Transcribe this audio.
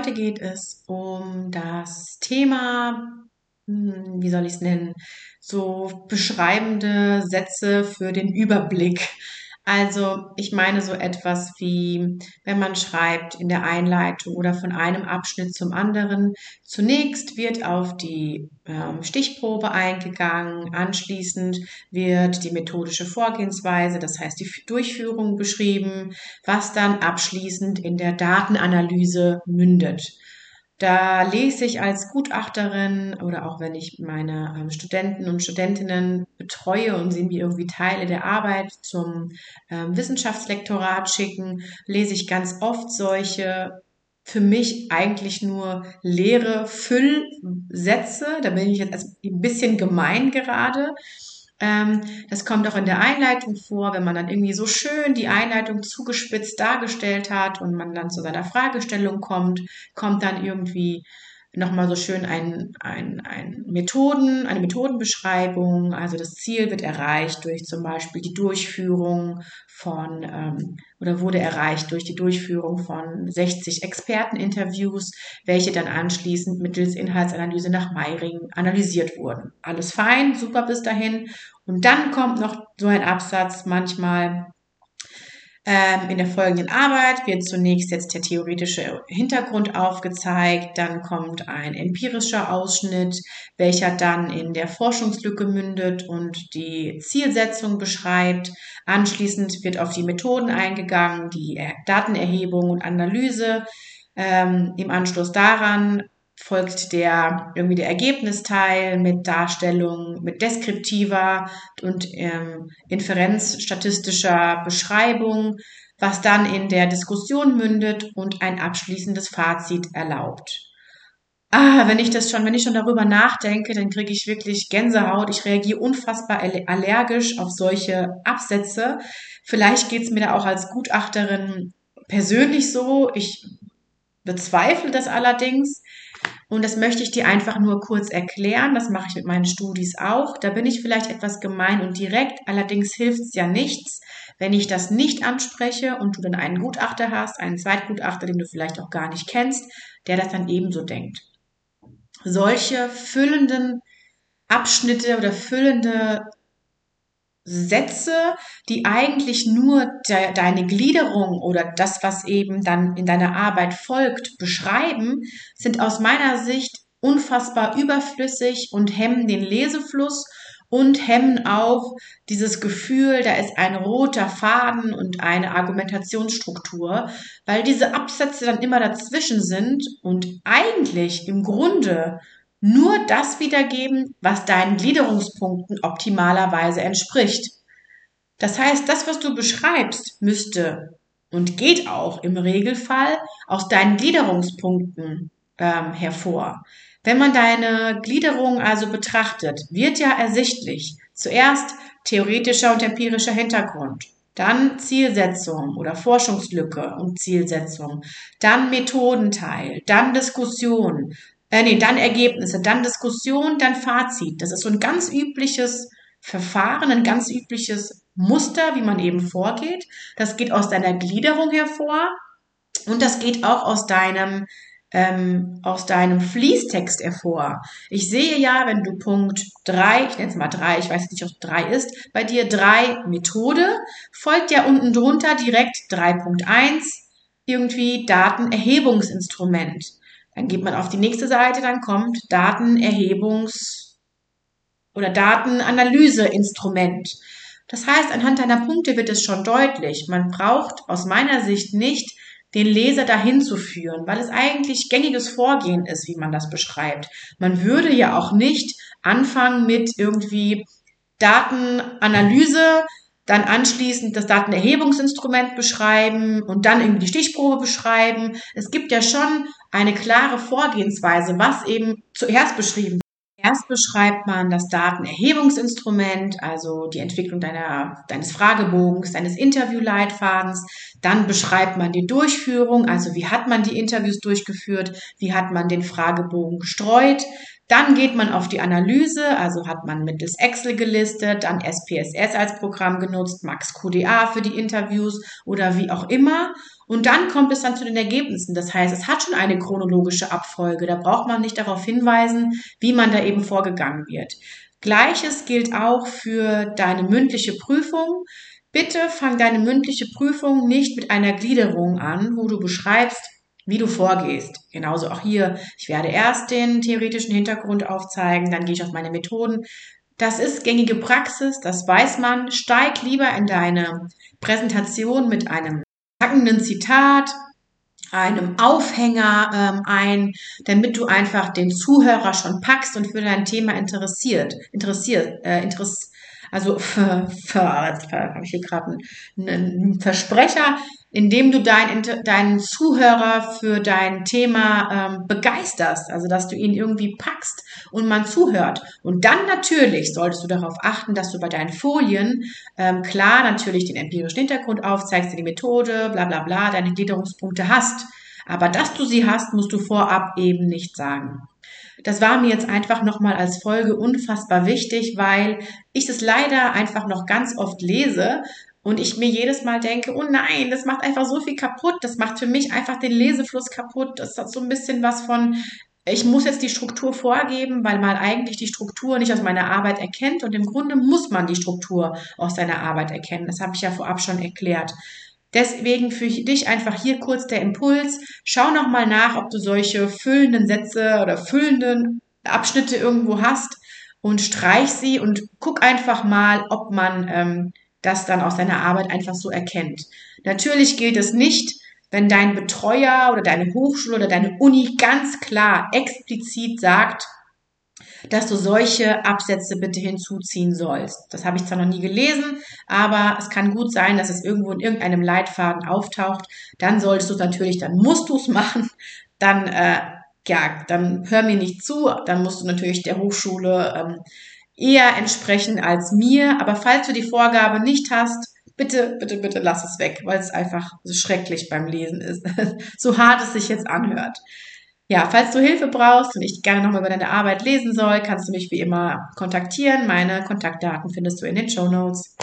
heute geht es um das Thema, hm, wie soll ich es nennen, so beschreibende Sätze für den Überblick. Also ich meine so etwas wie, wenn man schreibt in der Einleitung oder von einem Abschnitt zum anderen, zunächst wird auf die ähm, Stichprobe eingegangen, anschließend wird die methodische Vorgehensweise, das heißt die Durchführung beschrieben, was dann abschließend in der Datenanalyse mündet. Da lese ich als Gutachterin oder auch wenn ich meine ähm, Studenten und Studentinnen betreue und sie mir irgendwie Teile der Arbeit zum ähm, Wissenschaftslektorat schicken, lese ich ganz oft solche für mich eigentlich nur leere Füllsätze. Da bin ich jetzt ein bisschen gemein gerade. Ähm, das kommt auch in der Einleitung vor, wenn man dann irgendwie so schön die Einleitung zugespitzt dargestellt hat und man dann zu seiner Fragestellung kommt, kommt dann irgendwie nochmal so schön ein, ein, ein Methoden, eine Methodenbeschreibung. Also das Ziel wird erreicht durch zum Beispiel die Durchführung von ähm, oder wurde erreicht durch die Durchführung von 60 Experteninterviews, welche dann anschließend mittels Inhaltsanalyse nach Meiring analysiert wurden. Alles fein, super bis dahin. Und dann kommt noch so ein Absatz manchmal in der folgenden Arbeit wird zunächst jetzt der theoretische Hintergrund aufgezeigt, dann kommt ein empirischer Ausschnitt, welcher dann in der Forschungslücke mündet und die Zielsetzung beschreibt. Anschließend wird auf die Methoden eingegangen, die Datenerhebung und Analyse. Ähm, Im Anschluss daran folgt der irgendwie der Ergebnisteil mit Darstellung, mit deskriptiver und ähm, inferenzstatistischer Beschreibung, was dann in der Diskussion mündet und ein abschließendes Fazit erlaubt. Ah, wenn ich das schon, wenn ich schon darüber nachdenke, dann kriege ich wirklich Gänsehaut. Ich reagiere unfassbar allergisch auf solche Absätze. Vielleicht geht es mir da auch als Gutachterin persönlich so. Ich bezweifle das allerdings. Und das möchte ich dir einfach nur kurz erklären. Das mache ich mit meinen Studis auch. Da bin ich vielleicht etwas gemein und direkt. Allerdings hilft es ja nichts, wenn ich das nicht anspreche und du dann einen Gutachter hast, einen Zweitgutachter, den du vielleicht auch gar nicht kennst, der das dann ebenso denkt. Solche füllenden Abschnitte oder füllende Sätze, die eigentlich nur de deine Gliederung oder das, was eben dann in deiner Arbeit folgt, beschreiben, sind aus meiner Sicht unfassbar überflüssig und hemmen den Lesefluss und hemmen auch dieses Gefühl, da ist ein roter Faden und eine Argumentationsstruktur, weil diese Absätze dann immer dazwischen sind und eigentlich im Grunde nur das wiedergeben, was deinen Gliederungspunkten optimalerweise entspricht. Das heißt, das, was du beschreibst, müsste und geht auch im Regelfall aus deinen Gliederungspunkten ähm, hervor. Wenn man deine Gliederung also betrachtet, wird ja ersichtlich zuerst theoretischer und empirischer Hintergrund, dann Zielsetzung oder Forschungslücke und Zielsetzung, dann Methodenteil, dann Diskussion, äh, nee, dann Ergebnisse, dann Diskussion, dann Fazit. Das ist so ein ganz übliches Verfahren, ein ganz übliches Muster, wie man eben vorgeht. Das geht aus deiner Gliederung hervor und das geht auch aus deinem ähm, aus deinem Fließtext hervor. Ich sehe ja, wenn du Punkt drei, ich nenne es mal drei, ich weiß nicht, ob es drei ist, bei dir drei Methode, folgt ja unten drunter direkt 3.1 irgendwie Datenerhebungsinstrument. Dann geht man auf die nächste Seite, dann kommt Datenerhebungs- oder Datenanalyseinstrument. Das heißt, anhand deiner Punkte wird es schon deutlich. Man braucht aus meiner Sicht nicht den Leser dahin zu führen, weil es eigentlich gängiges Vorgehen ist, wie man das beschreibt. Man würde ja auch nicht anfangen mit irgendwie Datenanalyse, dann anschließend das Datenerhebungsinstrument beschreiben und dann irgendwie die Stichprobe beschreiben. Es gibt ja schon eine klare Vorgehensweise, was eben zuerst beschrieben. Erst beschreibt man das Datenerhebungsinstrument, also die Entwicklung deiner, deines Fragebogens, deines Interviewleitfadens. Dann beschreibt man die Durchführung, also wie hat man die Interviews durchgeführt, wie hat man den Fragebogen gestreut. Dann geht man auf die Analyse, also hat man mittels Excel gelistet, dann SPSS als Programm genutzt, Max QDA für die Interviews oder wie auch immer. Und dann kommt es dann zu den Ergebnissen. Das heißt, es hat schon eine chronologische Abfolge. Da braucht man nicht darauf hinweisen, wie man da eben vorgegangen wird. Gleiches gilt auch für deine mündliche Prüfung. Bitte fang deine mündliche Prüfung nicht mit einer Gliederung an, wo du beschreibst, wie du vorgehst. Genauso auch hier. Ich werde erst den theoretischen Hintergrund aufzeigen, dann gehe ich auf meine Methoden. Das ist gängige Praxis, das weiß man. Steig lieber in deine Präsentation mit einem packenden Zitat, einem Aufhänger ähm, ein, damit du einfach den Zuhörer schon packst und für dein Thema interessiert, interessiert, äh, interess also für, für, habe ich hier gerade einen, einen Versprecher, indem du dein, deinen Zuhörer für dein Thema ähm, begeisterst, also dass du ihn irgendwie packst und man zuhört. Und dann natürlich solltest du darauf achten, dass du bei deinen Folien ähm, klar natürlich den empirischen Hintergrund aufzeigst, die Methode, bla bla bla, deine Gliederungspunkte hast. Aber dass du sie hast, musst du vorab eben nicht sagen. Das war mir jetzt einfach nochmal als Folge unfassbar wichtig, weil ich es leider einfach noch ganz oft lese und ich mir jedes Mal denke, oh nein, das macht einfach so viel kaputt. Das macht für mich einfach den Lesefluss kaputt. Das hat so ein bisschen was von, ich muss jetzt die Struktur vorgeben, weil man eigentlich die Struktur nicht aus meiner Arbeit erkennt. Und im Grunde muss man die Struktur aus seiner Arbeit erkennen. Das habe ich ja vorab schon erklärt. Deswegen für dich einfach hier kurz der Impuls. Schau nochmal nach, ob du solche füllenden Sätze oder füllenden Abschnitte irgendwo hast und streich sie und guck einfach mal, ob man ähm, das dann aus seiner Arbeit einfach so erkennt. Natürlich gilt es nicht, wenn dein Betreuer oder deine Hochschule oder deine Uni ganz klar explizit sagt, dass du solche Absätze bitte hinzuziehen sollst. Das habe ich zwar noch nie gelesen, aber es kann gut sein, dass es irgendwo in irgendeinem Leitfaden auftaucht. Dann solltest du es natürlich, dann musst du es machen. Dann, äh, ja, dann hör mir nicht zu. Dann musst du natürlich der Hochschule ähm, eher entsprechen als mir. Aber falls du die Vorgabe nicht hast, bitte, bitte, bitte lass es weg, weil es einfach so schrecklich beim Lesen ist. so hart es sich jetzt anhört. Ja, falls du Hilfe brauchst und ich gerne nochmal über deine Arbeit lesen soll, kannst du mich wie immer kontaktieren. Meine Kontaktdaten findest du in den Show Notes.